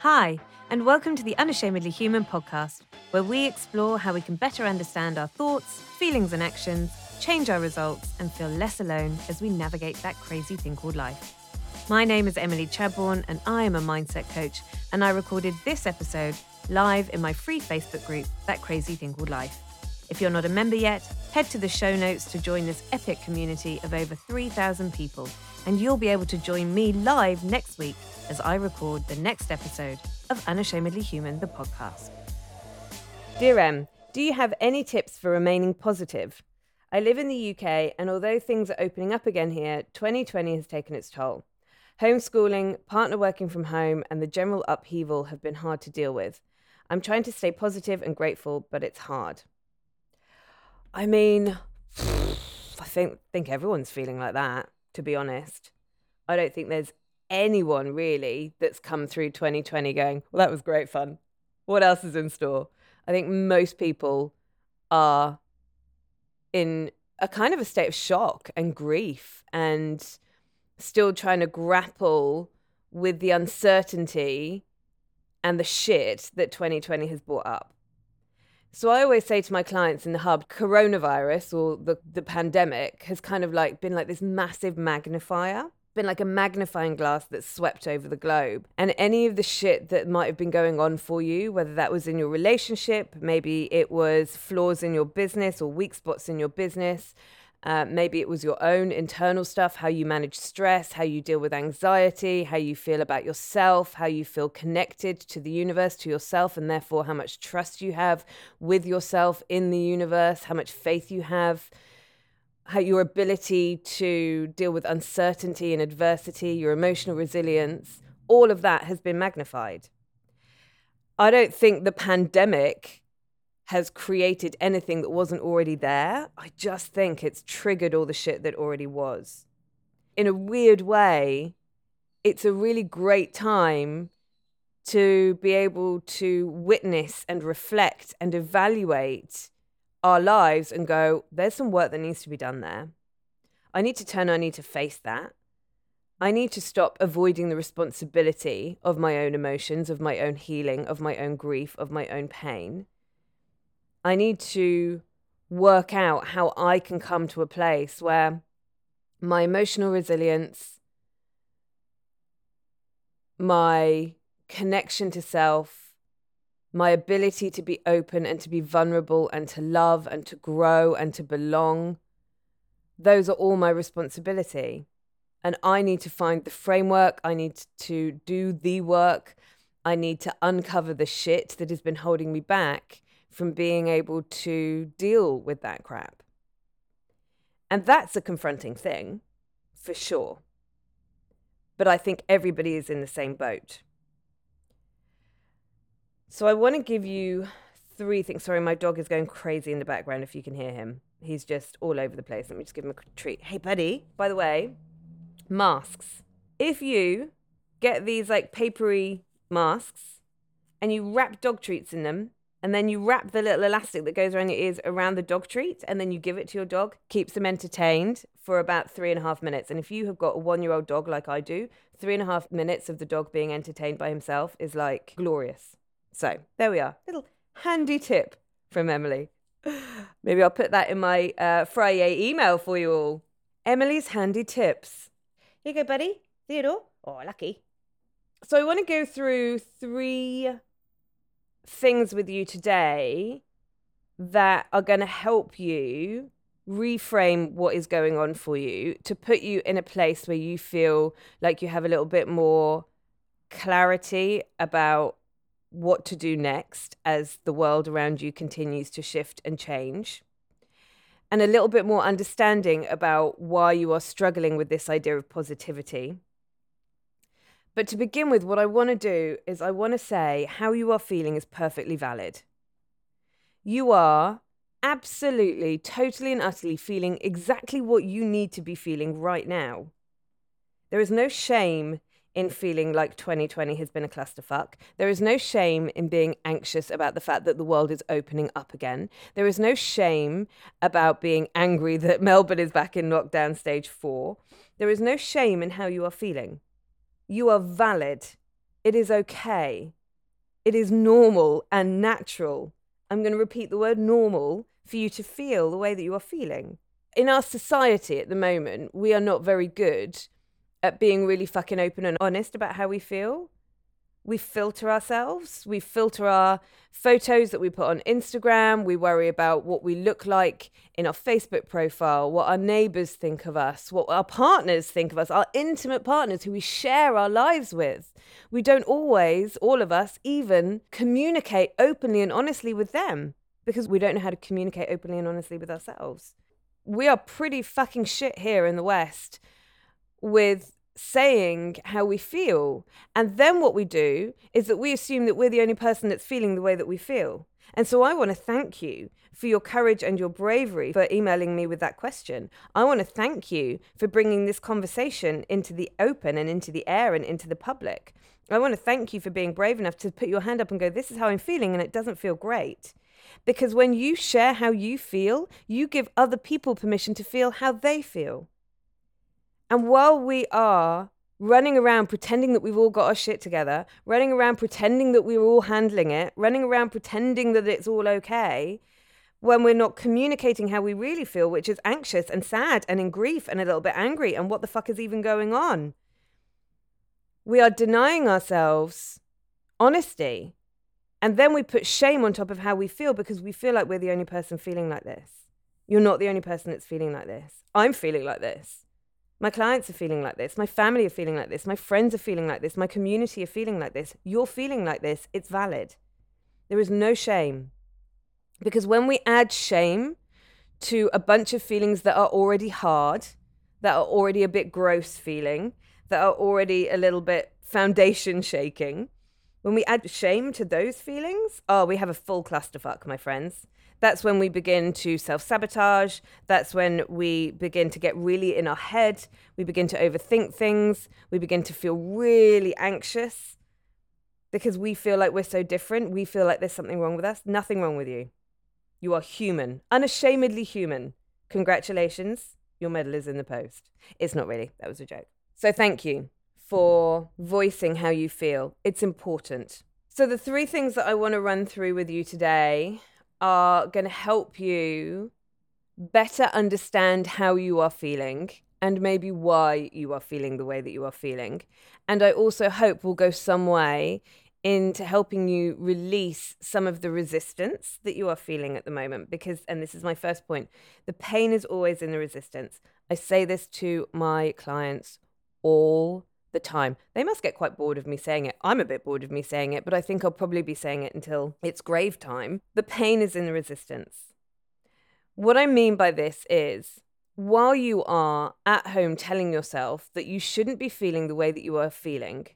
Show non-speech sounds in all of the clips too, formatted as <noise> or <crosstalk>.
Hi, and welcome to the Unashamedly Human podcast, where we explore how we can better understand our thoughts, feelings, and actions, change our results, and feel less alone as we navigate that crazy thing called life. My name is Emily Chadbourne, and I am a mindset coach, and I recorded this episode live in my free Facebook group, That Crazy Thing Called Life. If you're not a member yet, head to the show notes to join this epic community of over 3,000 people, and you'll be able to join me live next week as I record the next episode of Unashamedly Human, the podcast. Dear Em, do you have any tips for remaining positive? I live in the UK, and although things are opening up again here, 2020 has taken its toll. Homeschooling, partner working from home, and the general upheaval have been hard to deal with. I'm trying to stay positive and grateful, but it's hard. I mean, <sighs> I think think everyone's feeling like that, to be honest. I don't think there's anyone really that's come through 2020 going, well, that was great fun. What else is in store? I think most people are in a kind of a state of shock and grief and still trying to grapple with the uncertainty and the shit that 2020 has brought up. So I always say to my clients in the hub, coronavirus or the, the pandemic has kind of like been like this massive magnifier, been like a magnifying glass that's swept over the globe. And any of the shit that might have been going on for you, whether that was in your relationship, maybe it was flaws in your business or weak spots in your business, uh, maybe it was your own internal stuff, how you manage stress, how you deal with anxiety, how you feel about yourself, how you feel connected to the universe, to yourself, and therefore how much trust you have with yourself in the universe, how much faith you have, how your ability to deal with uncertainty and adversity, your emotional resilience, all of that has been magnified. I don't think the pandemic has created anything that wasn't already there. I just think it's triggered all the shit that already was. In a weird way, it's a really great time to be able to witness and reflect and evaluate our lives and go, there's some work that needs to be done there. I need to turn, I need to face that. I need to stop avoiding the responsibility of my own emotions, of my own healing, of my own grief, of my own pain. I need to work out how I can come to a place where my emotional resilience, my connection to self, my ability to be open and to be vulnerable and to love and to grow and to belong, those are all my responsibility. And I need to find the framework, I need to do the work, I need to uncover the shit that has been holding me back from being able to deal with that crap. And that's a confronting thing, for sure. But I think everybody is in the same boat. So I want to give you three things. Sorry, my dog is going crazy in the background if you can hear him. He's just all over the place. Let me just give him a treat. Hey, buddy, by the way, masks. If you get these like papery masks and you wrap dog treats in them, and then you wrap the little elastic that goes around your ears around the dog treat and then you give it to your dog keeps them entertained for about three and a half minutes. And if you have got a one year old dog like i do three and a half minutes of the dog being entertained by himself is like glorious. So there we are. Little handy tip from emily. <sighs> Maybe i'll put that in my uh, friday email for you all. Emily's handy tips. Here you go buddy. Theodore oh lucky. So i want to go through three things with you today that are going to help you reframe what is going on for you to put you in a place where you feel like you have a little bit more clarity about what to do next as the world around you continues to shift and change. And a little bit more understanding about why you are struggling with this idea of positivity but to begin with, what I want to do is I want to say how you are feeling is perfectly valid. You are absolutely, totally, and utterly feeling exactly what you need to be feeling right now. There is no shame in feeling like 2020 has been a clusterfuck. There is no shame in being anxious about the fact that the world is opening up again. There is no shame about being angry that <laughs> Melbourne is back in lockdown stage four. There is no shame in how you are feeling. You are valid It is okay. It is normal and natural. I'm going to repeat the word normal for you to feel the way that you are feeling. In our society at the moment, we are not very good at being really fucking open and honest about how we feel we filter ourselves. We filter our photos that we put on Instagram. We worry about what we look like in our Facebook profile, what our neighbors think of us, what our partners think of us, our intimate partners who we share our lives with. We don't always, all of us, even communicate openly and honestly with them because we don't know how to communicate openly and honestly with ourselves. We are pretty fucking shit here in the West with saying how we feel. And then what we do is that we assume that we're the only person that's feeling the way that we feel. And so I want to thank you for your courage and your bravery for emailing me with that question. I want to thank you for bringing this conversation into the open and into the air and into the public. I want to thank you for being brave enough to put your hand up and go, This is how I'm feeling, and it doesn't feel great. Because when you share how you feel, you give other people permission to feel how they feel. And while we are running around pretending that we've all got our shit together, running around pretending that we're all handling it, running around pretending that it's all okay, when we're not communicating how we really feel, which is anxious and sad and in grief and a little bit angry and what the fuck is even going on? We are denying ourselves honesty. And then we put shame on top of how we feel because we feel like we're the only person feeling like this. You're not the only person that's feeling like this. I'm feeling like this. My clients are feeling like this. My family are feeling like this. My friends are feeling like this. My community are feeling like this. You're feeling like this. It's valid. There is no shame. Because when we add shame to a bunch of feelings that are already hard, that are already a bit gross feeling, that are already a little bit foundation <laughs> shaking, when we add shame to those feelings, oh, we have a full clusterfuck, my friends that's when we begin to self sabotage. That's when we begin to get really in our head. We begin to overthink things. We begin to feel really anxious because we feel like we're so different. We feel like there's something wrong with us. Nothing wrong with you. You are human, unashamedly human. Congratulations, your medal is in the post. It's not really, that was a joke. So thank you for voicing how you feel. It's important. So, the three things that I want to run through with you today are going to help you better understand how you are feeling and maybe why you are feeling the way that you are feeling. And I also hope will go some way into helping you release some of the resistance that you are feeling at the moment. Because, and this is my first point, the pain is always in the resistance. I say this to my clients all the time. They must get quite bored of me saying it. I'm a bit bored of me saying it, but I think I'll probably be saying it until it's grave time. The pain is in the resistance. What I mean by this is while you are at home telling yourself that you shouldn't be feeling the way that you are feeling,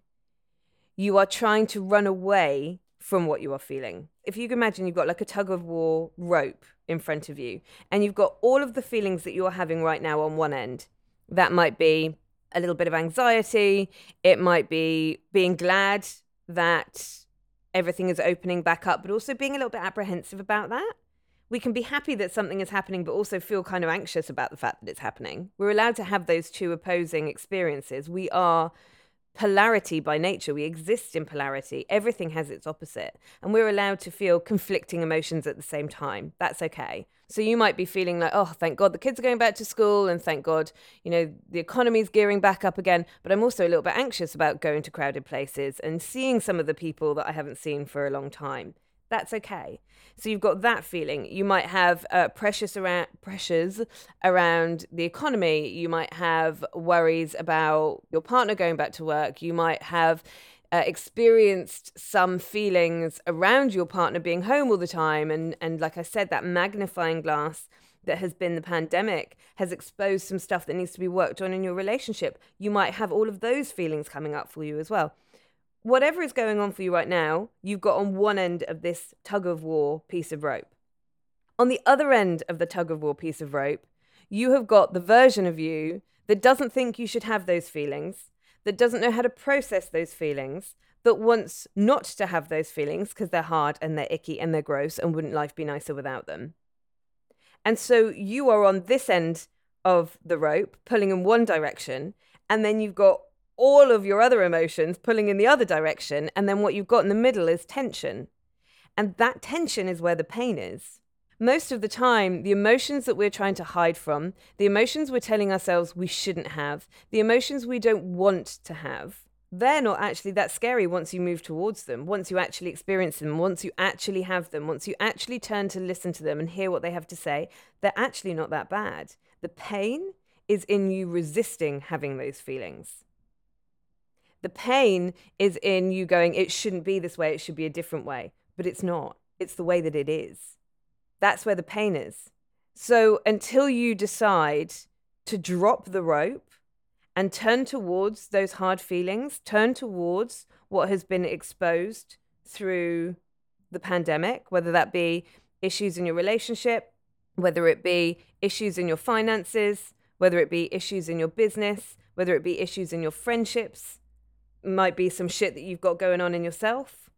you are trying to run away from what you are feeling. If you can imagine, you've got like a tug of war rope in front of you, and you've got all of the feelings that you're having right now on one end. That might be a little bit of anxiety. It might be being glad that everything is opening back up, but also being a little bit apprehensive about that. We can be happy that something is happening, but also feel kind of anxious about the fact that it's happening. We're allowed to have those two opposing experiences. We are polarity by nature. We exist in polarity. Everything has its opposite. And we're allowed to feel conflicting emotions at the same time. That's okay. So you might be feeling like, oh, thank God the kids are going back to school, and thank God, you know, the economy's gearing back up again. But I'm also a little bit anxious about going to crowded places and seeing some of the people that I haven't seen for a long time. That's okay. So you've got that feeling. You might have uh, pressures around pressures around the economy. You might have worries about your partner going back to work. You might have uh, experienced some feelings around your partner being home all the time. And and like i said that magnifying glass that has been the pandemic has exposed some stuff that needs to be worked on in your relationship. You might have all of those feelings coming up for you as well. Whatever is going on for you right now you've got on one end of this tug of war piece of rope. On the other end of the tug of war piece of rope you have got the version of you that doesn't think you should have those feelings that doesn't know how to process those feelings, that wants not to have those feelings because they're hard and they're icky and they're gross and wouldn't life be nicer without them. And so you are on this end of the rope, pulling in one direction, and then you've got all of your other emotions pulling in the other direction. And then what you've got in the middle is tension. And that tension is where the pain is. Most of the time, the emotions that we're trying to hide from, the emotions we're telling ourselves we shouldn't have, the emotions we don't want to have, they're not actually that scary once you move towards them, once you actually experience them, once you actually have them, once you actually turn to listen to them and hear what they have to say, they're actually not that bad. The pain is in you resisting having those feelings. The pain is in you going, it shouldn't be this way, it should be a different way. But it's not. It's the way that it is. That's where the pain is. So until you decide to drop the rope and turn towards those hard feelings, turn towards what has been exposed through the pandemic, whether that be issues in your relationship, whether it be issues in your finances, whether it be issues in your business, whether it be issues in your friendships, might be some shit that you've got going on in yourself.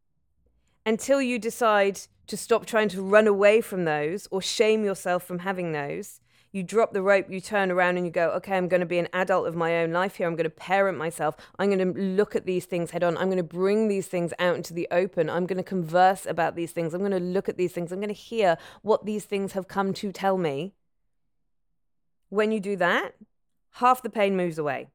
Until you decide to stop trying to run away from those or shame yourself from having those you drop the rope, you turn around and you go, okay, I'm going to be an adult of my own life here. I'm going to parent myself. I'm going to look at these things head on. I'm going to bring these things out into the open. I'm going to converse about these things. I'm going to look at these things. I'm going to hear what these things have come to tell me. When you do that, half the pain moves away.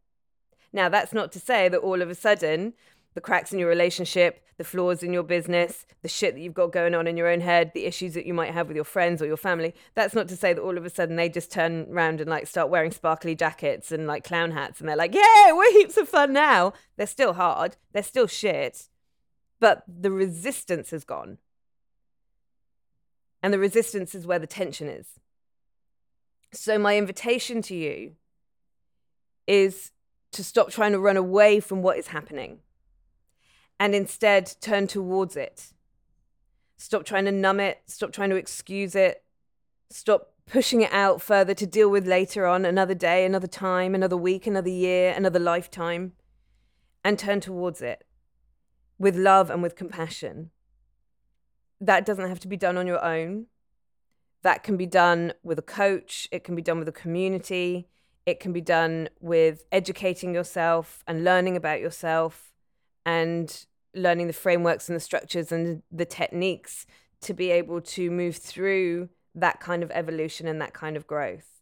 Now, that's not to say that all of a sudden the cracks in your relationship, the flaws in your business, the shit that you've got going on in your own head, the issues that you might have with your friends or your family. That's not to say that all of a sudden they just turn around and like start wearing sparkly jackets and like clown hats and they're like, yeah, <laughs> we're heaps of fun now. They're still hard, they're still shit, but the resistance has gone. And the resistance is where the tension is. So, my invitation to you is to stop trying to run away from what is happening and instead turn towards it. Stop trying to numb it, stop trying to excuse it, stop pushing it out further to deal with later on, another day, another time, another week, another year, another lifetime, and turn towards it with love and with compassion. That doesn't have to be done on your own. That can be done with a coach, it can be done with a community, it can be done with educating yourself and learning about yourself and learning the frameworks and the structures and the techniques to be able to move through that kind of evolution and that kind of growth.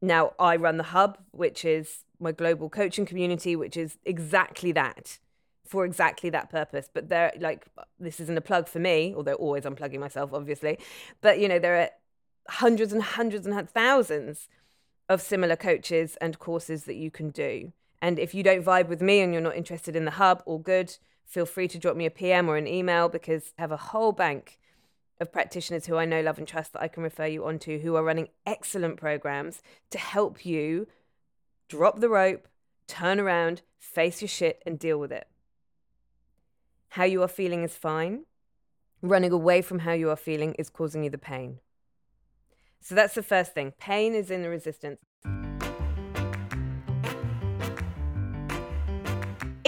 Now, I run the hub, which is my global coaching community, which is exactly that for exactly that purpose. But there, like, this isn't a plug for me, although always unplugging myself, obviously. But, you know, there are hundreds and hundreds and thousands of similar coaches and courses that you can do. And if you don't vibe with me and you're not interested in the hub, all good. Feel free to drop me a PM or an email because I have a whole bank of practitioners who I know, love, and trust that I can refer you onto who are running excellent programs to help you drop the rope, turn around, face your shit, and deal with it. How you are feeling is fine. Running away from how you are feeling is causing you the pain. So that's the first thing. Pain is in the resistance.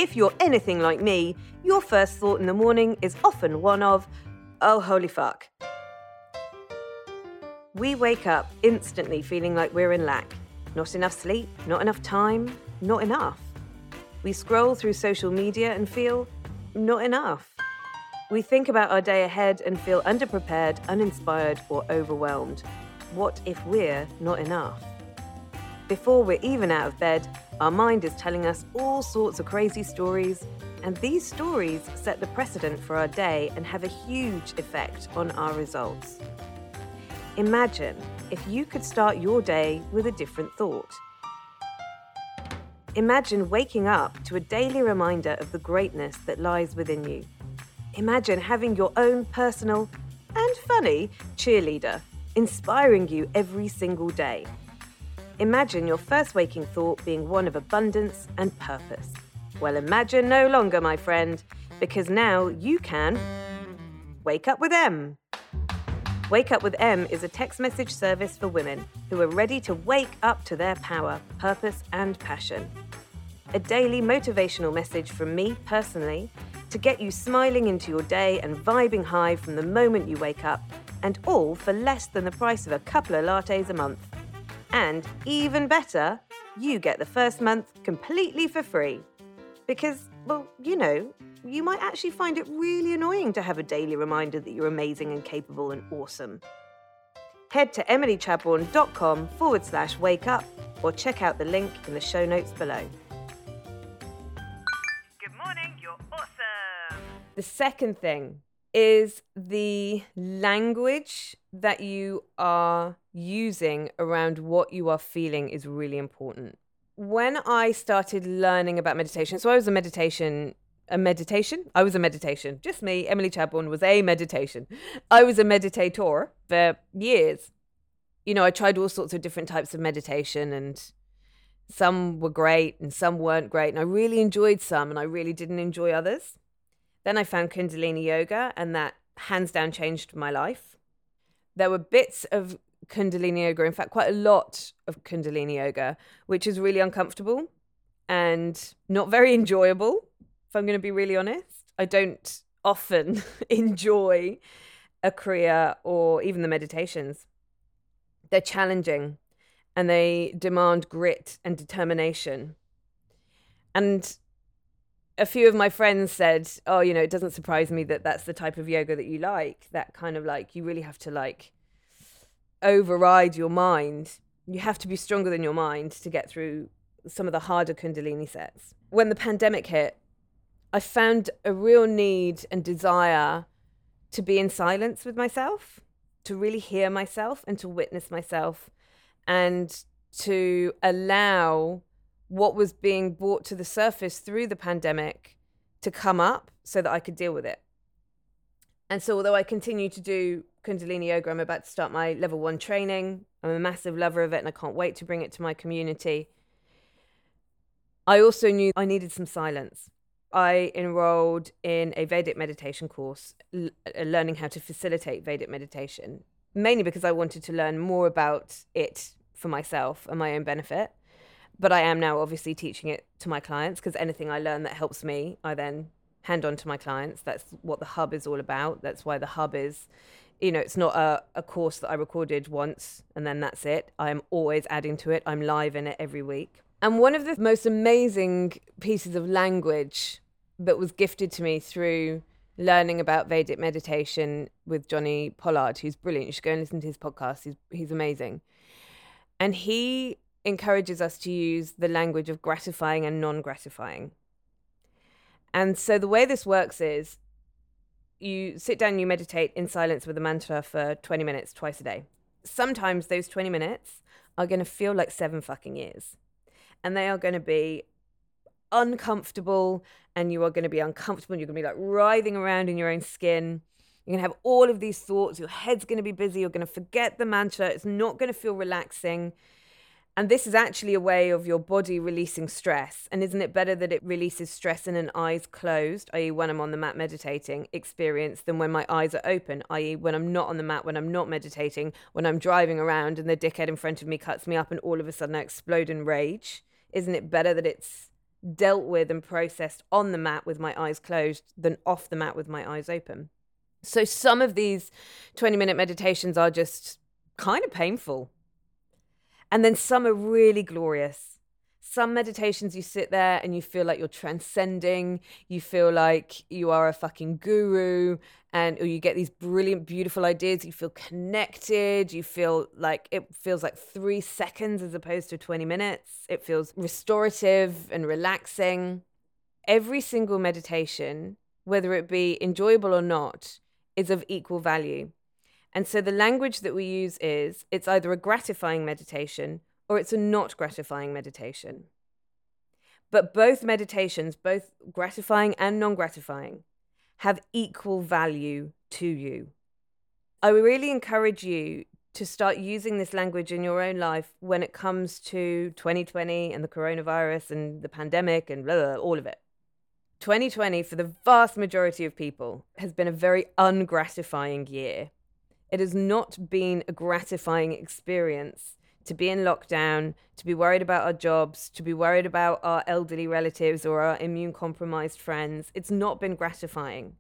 If you're anything like me, your first thought in the morning is often one of, oh, holy fuck. We wake up instantly feeling like we're in lack. Not enough sleep, not enough time, not enough. We scroll through social media and feel not enough. We think about our day ahead and feel underprepared, uninspired, or overwhelmed. What if we're not enough? Before we're even out of bed, our mind is telling us all sorts of crazy stories, and these stories set the precedent for our day and have a huge effect on our results. Imagine if you could start your day with a different thought. Imagine waking up to a daily reminder of the greatness that lies within you. Imagine having your own personal and funny cheerleader, inspiring you every single day. Imagine your first waking thought being one of abundance and purpose. Well, imagine no longer, my friend, because now you can wake up with M. Wake Up with M is a text message service for women who are ready to wake up to their power, purpose, and passion. A daily motivational message from me personally to get you smiling into your day and vibing high from the moment you wake up, and all for less than the price of a couple of lattes a month. And even better, you get the first month completely for free. Because, well, you know, you might actually find it really annoying to have a daily reminder that you're amazing and capable and awesome. Head to emilychadbourne.com forward slash wake up or check out the link in the show notes below. Good morning, you're awesome. The second thing is the language that you are using around what you are feeling is really important. When I started learning about meditation, so I was a meditation a meditation. I was a meditation. Just me, Emily Chadbourne was a meditation. I was a meditator for years. You know, I tried all sorts of different types of meditation and some were great and some weren't great. And I really enjoyed some and I really didn't enjoy others. Then I found Kundalini Yoga and that hands down changed my life. There were bits of Kundalini yoga, in fact, quite a lot of Kundalini yoga, which is really uncomfortable and not very enjoyable, if I'm going to be really honest. I don't often <laughs> enjoy a Kriya or even the meditations. They're challenging and they demand grit and determination. And a few of my friends said, "Oh, you know, it doesn't surprise me that that's the type of yoga that you like. That kind of like you really have to like override your mind. You have to be stronger than your mind to get through some of the harder Kundalini sets. When the pandemic hit, I found a real need and desire to be in silence with myself, to really hear myself and to witness myself, and to allow what was being brought to the surface through the pandemic to come up so that I could deal with it. And so, although I continue to do Kundalini Yoga. I'm about to start my level one training. I'm a massive lover of it and I can't wait to bring it to my community. I also knew I needed some silence. I enrolled in a Vedic meditation course, l- uh, learning how to facilitate Vedic meditation, mainly because I wanted to learn more about it for myself and my own benefit. But I am now obviously teaching it to my clients because anything I learn that helps me, I then hand on to my clients. That's what the hub is all about. That's why the hub is you know, it's not a, a course that I recorded once and then that's it. I'm always adding to it. I'm live in it every week. And one of the most amazing pieces of language that was gifted to me through learning about Vedic meditation with Jonni Pollard, who's brilliant. You should go and listen to his podcast. He's he's amazing. And he encourages us to use the language of gratifying and non-gratifying. And so the way this works is you sit down, you meditate in silence with a mantra for 20 minutes twice a day. Sometimes those 20 minutes are going to feel like seven fucking years. And they are going to be uncomfortable, and you are going to be uncomfortable. And you're going to be like writhing around in your own skin. You're going to have all of these thoughts. Your head's going to be busy. You're going to forget the mantra. It's not going to feel relaxing. And this is actually a way of your body releasing stress. And isn't it better that it releases stress in an eyes closed, i.e., when I'm on the mat meditating, experience than when my eyes are open, i.e., when I'm not on the mat, when I'm not meditating, when I'm driving around and the dickhead in front of me cuts me up and all of a sudden I explode in rage? Isn't it better that it's dealt with and processed on the mat with my eyes closed than off the mat with my eyes open? So some of these 20 minute meditations are just kind of painful and then some are really glorious. Some meditations you sit there and you feel like you're transcending, you feel like you are a fucking guru, and or you get these brilliant, beautiful ideas. You feel connected. You feel like it feels like three seconds as opposed to 20 minutes. It feels restorative and relaxing. Every single meditation, whether it be enjoyable or not, is of equal value. And so the language that we use is it's either a gratifying meditation or it's a not gratifying meditation. But both meditations, both gratifying and non gratifying, have equal value to you. I would really encourage you to start using this language in your own life when it comes to 2020 and the coronavirus and the pandemic and blah, blah, all of it. 2020, for the vast majority of people, has been a very ungratifying year. It has not been a gratifying experience to be in lockdown, to be worried about our jobs, to be worried about our elderly relatives or our immune compromised friends. It's not been gratifying.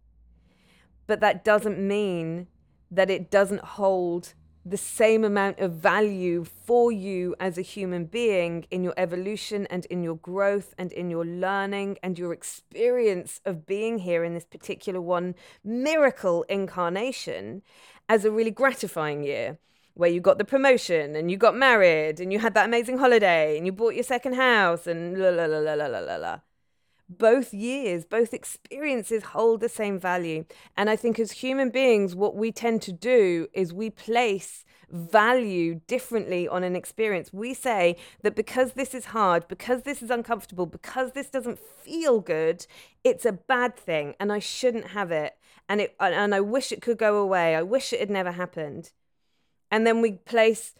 But that doesn't mean that it doesn't hold the same amount of value for you as a human being in your evolution and in your growth and in your learning and your experience of being here in this particular one miracle incarnation as a really gratifying year where you got the promotion and you got married and you had that amazing holiday and you bought your second house and la la la la la la la both years, both experiences hold the same value. And I think as human beings, what we tend to do is we place value differently on an experience. We say that because this is hard, because this is uncomfortable, because this doesn't feel good, it's a bad thing and I shouldn't have it. And it and I wish it could go away. I wish it had never happened. And then we place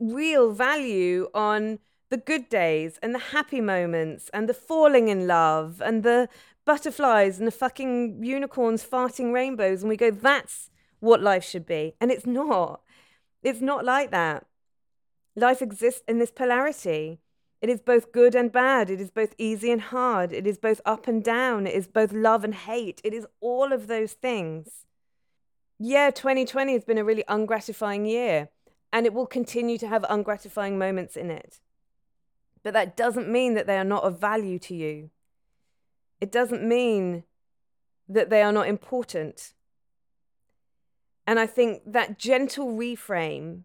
real value on the good days and the happy moments and the falling in love and the butterflies and the fucking unicorns farting rainbows. And we go, that's what life should be. And it's not. It's not like that. Life exists in this polarity. It is both good and bad. It is both easy and hard. It is both up and down. It is both love and hate. It is all of those things. Yeah, 2020 has been a really ungratifying year, and it will continue to have ungratifying moments in it. But that doesn't mean that they are not of value to you. It doesn't mean that they are not important. And I think that gentle reframe,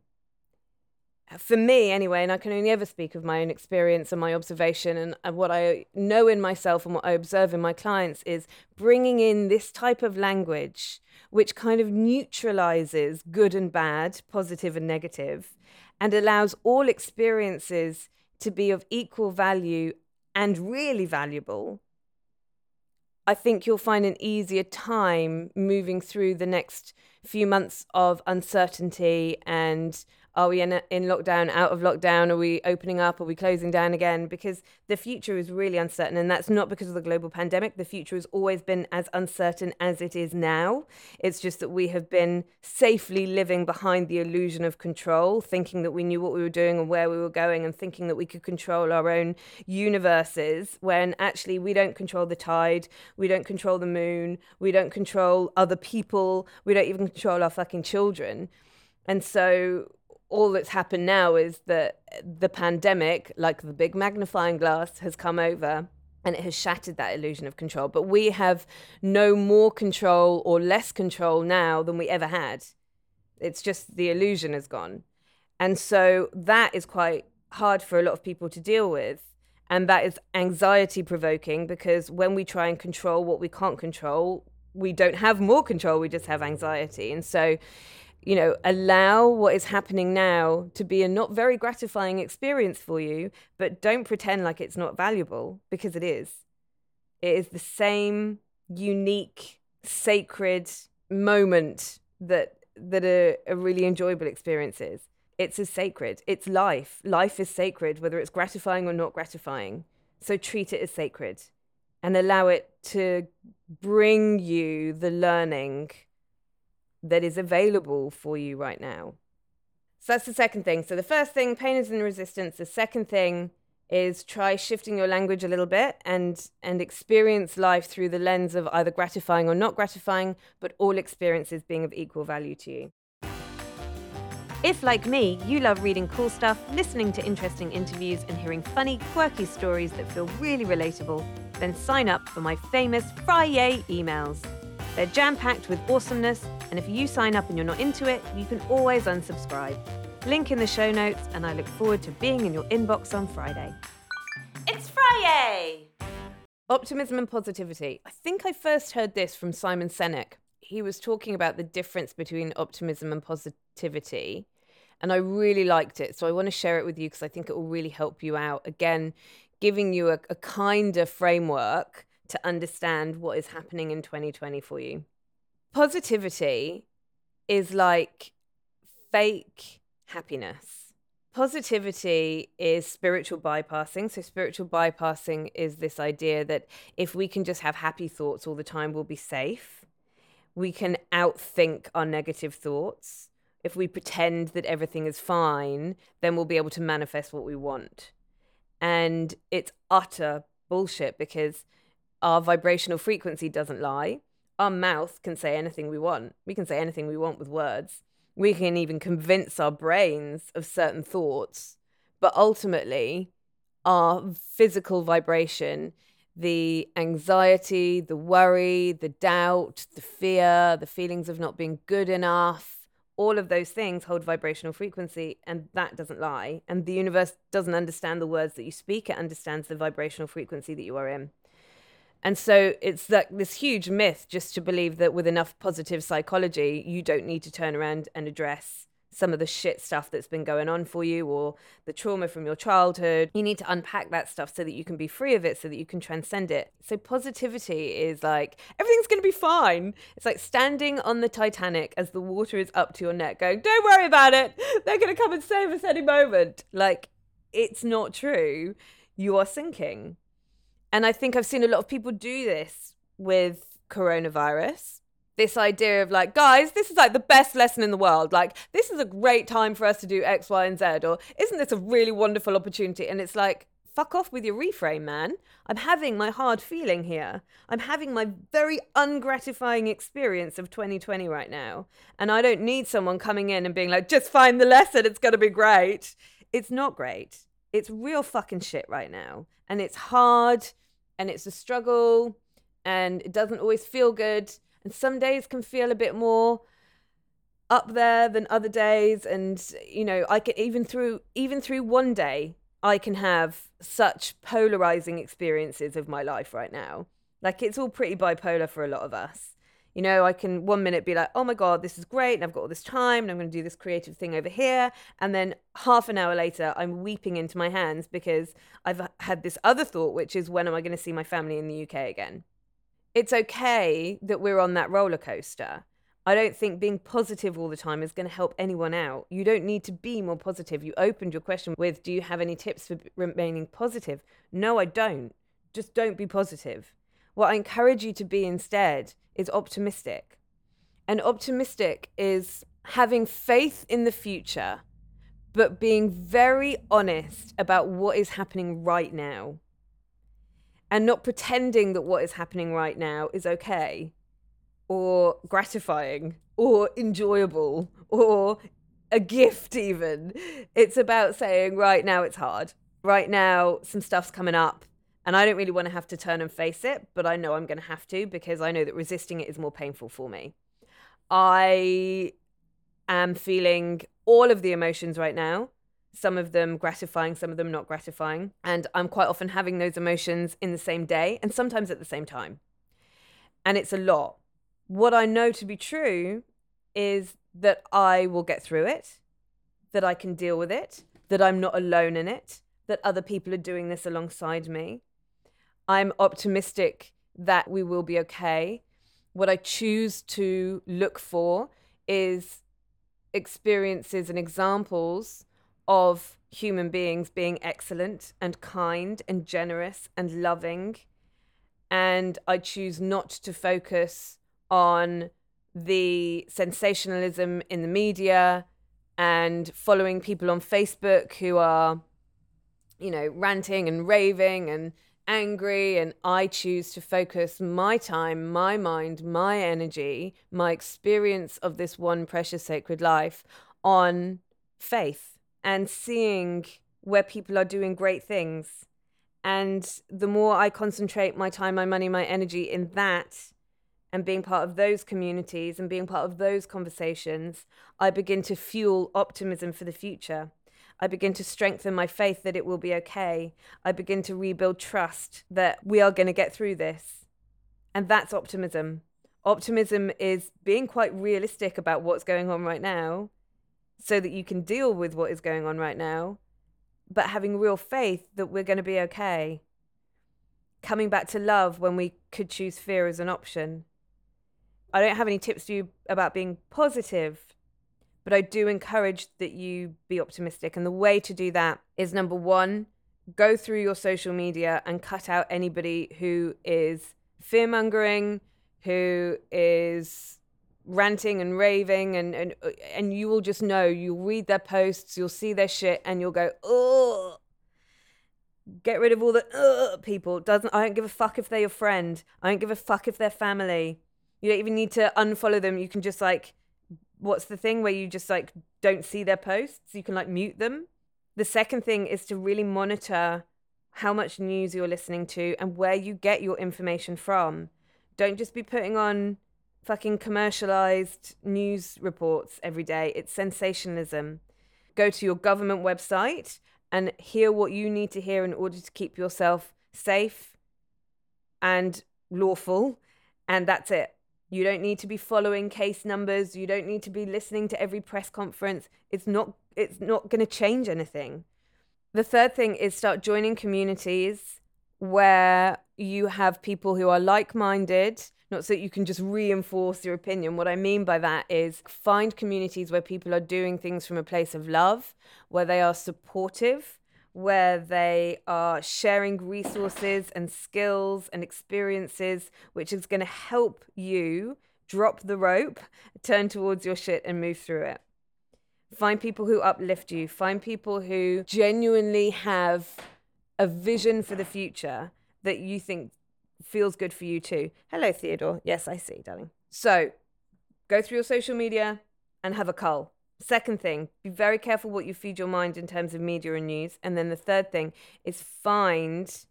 for me anyway, and I can only ever speak of my own experience and my observation and, and what I know in myself and what I observe in my clients, is bringing in this type of language which kind of neutralizes good and bad, positive and negative, and allows all experiences to be of equal value and really valuable, I think you'll find an easier time moving through the next few months of uncertainty and are we in, in lockdown, out of lockdown? Are we opening up? Are we closing down again? Because the future is really uncertain. And that's not because of the global pandemic. The future has always been as uncertain as it is now. It's just that we have been safely living behind the illusion of control, thinking that we knew what we were doing and where we were going, and thinking that we could control our own universes when actually we don't control the tide, we don't control the moon, we don't control other people, we don't even control our fucking children. And so all that's happened now is that the pandemic, like the big magnifying glass, has come over and it has shattered that illusion of control. But we have no more control or less control now than we ever had. It's just the illusion has gone. And so that is quite hard for a lot of people to deal with. And that is anxiety provoking because when we try and control what we can't control, we don't have more control, we just have anxiety. And so you know, allow what is happening now to be a not very gratifying experience for you, but don't pretend like it's not valuable because it is. It is the same unique, sacred moment that that a, a really enjoyable experience is. It's as sacred. It's life. Life is sacred, whether it's gratifying or not gratifying. So treat it as sacred and allow it to bring you the learning that is available for you right now. So that's the second thing. So the first thing, pain is in resistance. The second thing is try shifting your language a little bit and and experience life through the lens of either gratifying or not gratifying, but all experiences being of equal value to you. If, like me, you love reading cool stuff, listening to interesting interviews, and hearing funny, quirky stories that feel really relatable, then sign up for my famous Friday emails. They're jam packed with awesomeness, and if you sign up and you're not into it, you can always unsubscribe. Link in the show notes, and I look forward to being in your inbox on Friday. It's Friday! Optimism and positivity. I think I first heard this from Simon Sinek. He was talking about the difference between optimism and positivity. And I really liked it. So I want to share it with you because I think it will really help you out. Again, giving you a, a kinder framework to understand what is happening in 2020 for you. Positivity is like fake happiness. Positivity is spiritual bypassing. So, spiritual bypassing is this idea that if we can just have happy thoughts all the time, we'll be safe. We can outthink our negative thoughts. If we pretend that everything is fine, then we'll be able to manifest what we want. And it's utter bullshit because our vibrational frequency doesn't lie. Our mouth can say anything we want. We can say anything we want with words. We can even convince our brains of certain thoughts, but ultimately, our physical vibration, the anxiety, the worry, the doubt, the fear, the feelings of not being good enough, all of those things hold vibrational frequency and that doesn't lie and the universe doesn't understand the words that you speak it understands the vibrational frequency that you are in and so it's that this huge myth just to believe that with enough positive psychology you don't need to turn around and address some of the shit stuff that's been going on for you or the trauma from your childhood. You need to unpack that stuff so that you can be free of it, so that you can transcend it. So, positivity is like everything's going to be fine. It's like standing on the Titanic as the water is up to your neck, going, Don't worry about it. They're going to come and save us any moment. Like, it's not true. You are sinking. And I think I've seen a lot of people do this with coronavirus this idea of like, guys, this is like the best lesson in the world. Like, this is a great time for us to do X, Y, and Z. Or isn't this a really wonderful opportunity? And it's like, fuck off with your reframe, man. I'm having my hard feeling here. I'm having my very ungratifying experience of 2020 right now. And I don't need someone coming in and being like, just find the lesson. It's going to be great. It's not great. It's real fucking shit right now. And it's hard and it's a struggle and it doesn't always feel good. And some days can feel a bit more up there than other days. And you know i can even through even through one day i can have such polarizing experiences of my life right now. Like it's all pretty bipolar for a lot of us you know i can one minute be like oh my god this is great and i've got all this time and i'm going to do this creative thing over here and then half an hour later i'm weeping into my hands because i've had this other thought which is when am i going to see my family in the uk again it's okay that we're on that roller coaster. I don't think being positive all the time is going to help anyone out. You don't need to be more positive. You opened your question with, Do you have any tips for remaining positive? No, I don't. Just don't be positive. What I encourage you to be instead is optimistic. And optimistic is having faith in the future, but being very honest about what is happening right now and not pretending that what is happening right now is okay or gratifying or enjoyable or a gift even. It's about saying right now it's hard. Right now some stuff's coming up and i don't really want to have to turn and face it but i know i'm going to have to because i know that resisting it is more painful for me i am feeling all of the emotions right now some of them gratifying, some of them not gratifying. And I'm quite often having those emotions in the same day and sometimes at the same time. And it's a lot. What I know to be true is that I will get through it, that I can deal with it, that I'm not alone in it, that other people are doing this alongside me. I'm optimistic that we will be okay. What I choose to look for is experiences and examples of human beings being excellent and kind and generous and loving. And I choose not to focus on the sensationalism in the media and following people on Facebook who are, you know, ranting and raving and angry. And I choose to focus my time, my mind, my energy, my experience of this one precious sacred life on faith and seeing where people are doing great things. And the more I concentrate my time, my money, my energy in that and being part of those communities and being part of those conversations, I begin to fuel optimism for the future. I begin to strengthen my faith that it will be okay. I begin to rebuild trust that we are going to get through this. And that's optimism. Optimism is being quite realistic about what's going on right now so that you can deal with what is going on right now, but having real faith that we're going to be okay. Coming back to love when we could choose fear as an option. I don't have any tips for you about being positive, but I do encourage that you be optimistic. And the way to do that is number one, go through your social media and cut out anybody who is fear mongering, who is ranting and raving and, and and you will just know. You'll read their posts you'll see their shit and you'll go oh get rid of all the uh, people. Doesn't i don't give a fuck if they're your friend. I don't give a fuck if they're family. You don't even need to unfollow them. You can just like what's the thing where you just like don't see their posts? You can like mute them. The second thing is to really monitor how much news you're listening to and where you get your information from. Don't just be putting on fucking commercialized news reports every day. It's sensationalism. Go to your government website and hear what you need to hear in order to keep yourself safe and lawful. And that's it. You don't need to be following case numbers. You don't need to be listening to every press conference. It's not it's not going to change anything. The third thing is start joining communities where you have people who are like-minded, not so that you can just reinforce your opinion. What I mean by that is find communities where people are doing things from a place of love, where they are supportive, where they are sharing resources and skills and experiences, which is going to help you drop the rope, turn towards your shit, and move through it. Find people who uplift you, find people who genuinely have a vision for the future that you think feels good for you too. Hello, Theodore. Yes, I see, darling. So go through your social media and have a cull. Second thing, be very careful what you feed your mind in terms of media and news. And then the third thing is find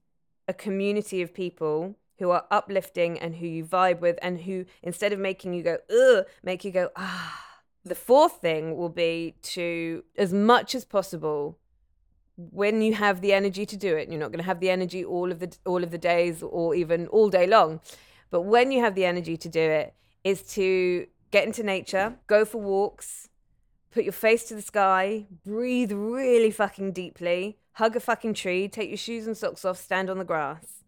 a community of people who are uplifting and who you vibe with and who, instead of making you go, ugh, make you go, ah. The fourth thing will be to, as much as possible, when you have the energy to do it, you're not going to have the energy all of the all of the days or even all day long, but when you have the energy to do it, is to get into nature, go for walks, put your face to the sky, breathe really fucking deeply, hug a fucking tree, take your shoes and socks off, stand on the grass.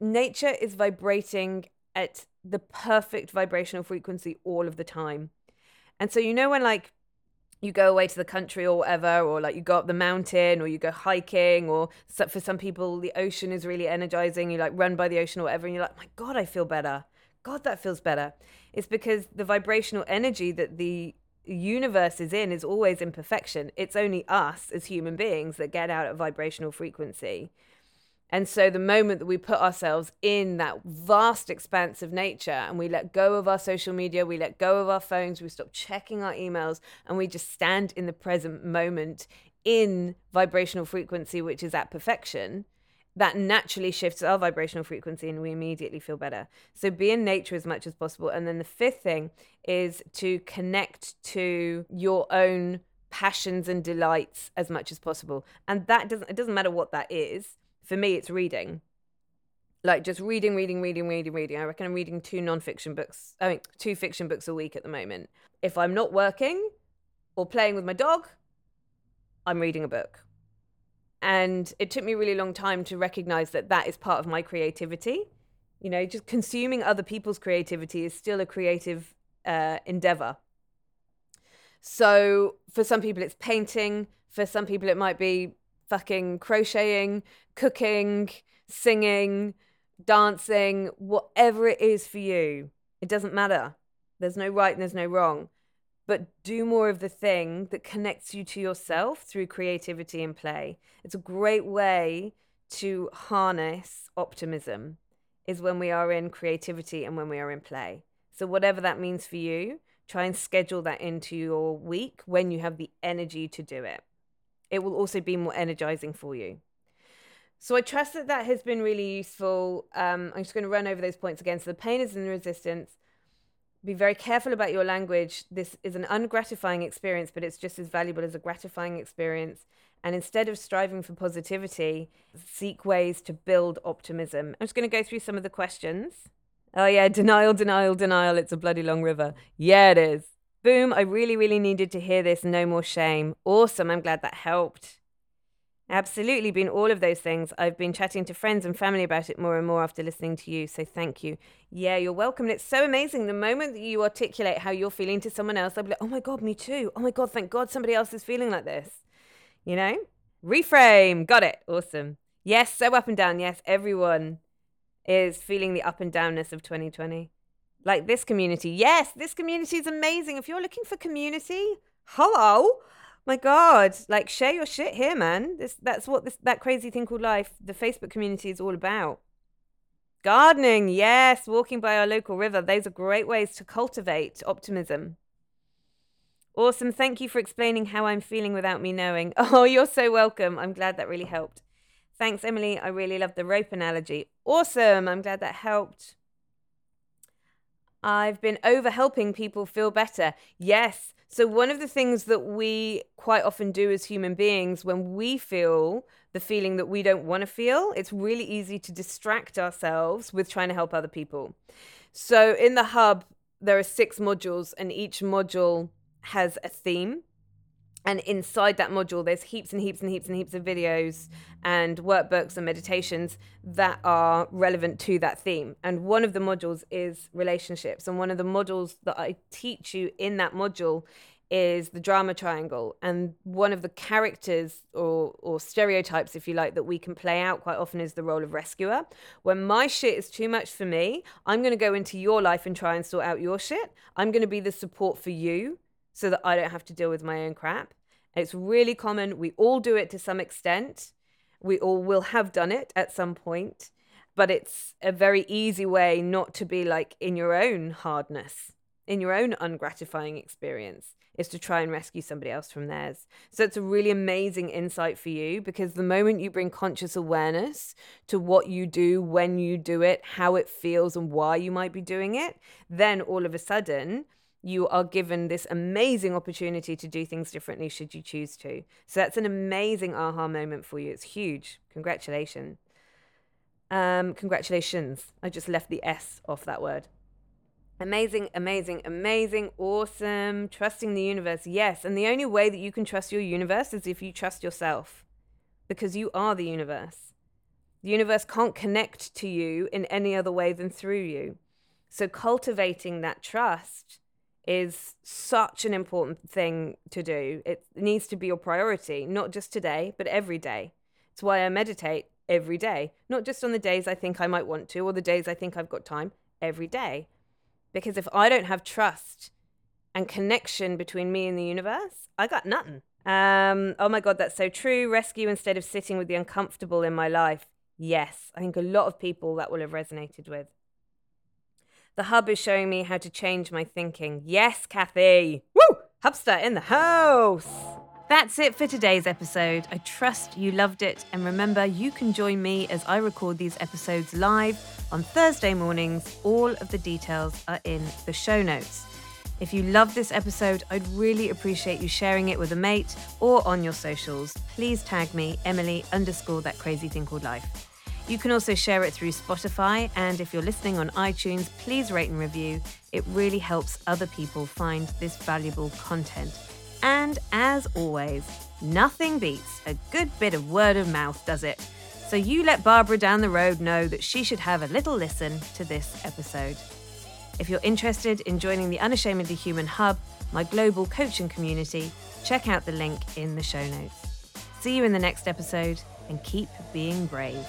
Nature is vibrating at the perfect vibrational frequency all of the time. And so, you know, when like you go away to the country or whatever, or like you go up the mountain or you go hiking, or for some people, the ocean is really energizing. You like run by the ocean or whatever, and you're like, my God, I feel better. God, that feels better. It's because the vibrational energy that the universe is in is always imperfection. It's only us as human beings that get out at vibrational frequency. And so the moment that we put ourselves in that vast expanse of nature and we let go of our social media, we let go of our phones, we stop checking our emails, and we just stand in the present moment in vibrational frequency, which is at perfection, that naturally shifts our vibrational frequency and we immediately feel better. So be in nature as much as possible. And then the fifth thing is to connect to your own passions and delights as much as possible. And that doesn't it doesn't matter what that is. For me it's reading. Like just reading, reading, reading, reading, reading. I reckon I'm reading two nonfiction books. I mean two fiction books a week at the moment. If I'm not working or playing with my dog, I'm reading a book and it took me a really long time to recognize that that is part of my creativity. You know, just consuming other people's creativity is still a creative uh, endeavor. So for some people, it's painting. For some people, it might be fucking crocheting, cooking, singing, dancing, whatever it is for you. It doesn't matter. There's no right and there's no wrong but do more of the thing that connects you to yourself through creativity and play. It's a great way to harness optimism is when we are in creativity and when we are in play. So whatever that means for you, try and schedule that into your week when you have the energy to do it. It will also be more energizing for you. So I trust that that has been really useful. Um, I'm just going to run over those points again. So the pain is in the resistance be very careful about your language. This is an ungratifying experience, but it's just as valuable as a gratifying experience. And instead of striving for positivity, seek ways to build optimism. I'm just going to go through some of the questions. Oh, yeah, denial, denial, denial. It's a bloody long river. Yeah, it is. Boom, I really, really needed to hear this. No more shame. Awesome. I'm glad that helped. Absolutely been all of those things. I've been chatting to friends and family about it more and more after listening to you. So thank you. Yeah, you're welcome. And it's so amazing. The moment that you articulate how you're feeling to someone else, they'll be like, oh my God, me too. Oh my God, thank God somebody else is feeling like this. You know? Reframe. Got it. Awesome. Yes, so up and down. Yes, everyone is feeling the up and downness of 2020. Like this community. Yes, this community is amazing. If you're looking for community, hello my god like share your shit here man this that's what this that crazy thing called life the facebook community is all about gardening yes walking by our local river those are great ways to cultivate optimism Awesome. Thank you for explaining how I'm feeling without me knowing. <laughs> Oh, you're so welcome. I'm glad that really helped. Thanks, Emily. I really love the rope analogy. Awesome. I'm glad that helped. I've been over helping people feel better. Yes. So, one of the things that we quite often do as human beings when we feel the feeling that we don't want to feel, it's really easy to distract ourselves with trying to help other people. So, in the hub, there are six modules, and each module has a theme. And inside that module, there's heaps and heaps and heaps and heaps of videos and workbooks and meditations that are relevant to that theme. And one of the modules is relationships. And one of the modules that I teach you in that module is the drama triangle. And one of the characters or, or stereotypes, if you like, that we can play out quite often is the role of rescuer. When my shit is too much for me, I'm going to go into your life and try and sort out your shit. I'm going to be the support for you so that I don't have to deal with my own crap. It's really common. We all do it to some extent. We all will have done it at some point, but it's a very easy way not to be like in your own hardness, in your own ungratifying experience, is to try and rescue somebody else from theirs. So it's a really amazing insight for you because the moment you bring conscious awareness to what you do, when you do it, how it feels, and why you might be doing it, then all of a sudden, you are given this amazing opportunity to do things differently should you choose to. So that's an amazing aha moment for you. It's huge. Congratulations. Um, congratulations. I just left the S off that word. Amazing, amazing, amazing, awesome. Trusting the universe. Yes. And the only way that you can trust your universe is if you trust yourself because you are the universe. The universe can't connect to you in any other way than through you. So cultivating that trust is such an important thing to do. It needs to be your priority, not just today, but every day. It's why I meditate every day, not just on the days I think I might want to or the days I think I've got time, every day. Because if I don't have trust and connection between me and the universe, I got nothing. Um, oh my God, that's so true. Rescue instead of sitting with the uncomfortable in my life. Yes, I think a lot of people that will have resonated with. The hub is showing me how to change my thinking. Yes, Kathy. Woo! Hubster in the house. That's it for today's episode. I trust you loved it. And remember, you can join me as I record these episodes live on Thursday mornings. All of the details are in the show notes. If you love this episode, I'd really appreciate you sharing it with a mate or on your socials. Please tag me, Emily underscore that crazy thing called life. You can also share it through Spotify, and if you're listening on iTunes, please rate and review. It really helps other people find this valuable content. And as always, nothing beats a good bit of word of mouth, does it? So you let Barbara down the road know that she should have a little listen to this episode. If you're interested in joining the Unashamedly Human Hub, my global coaching community, check out the link in the show notes. See you in the next episode and keep being brave.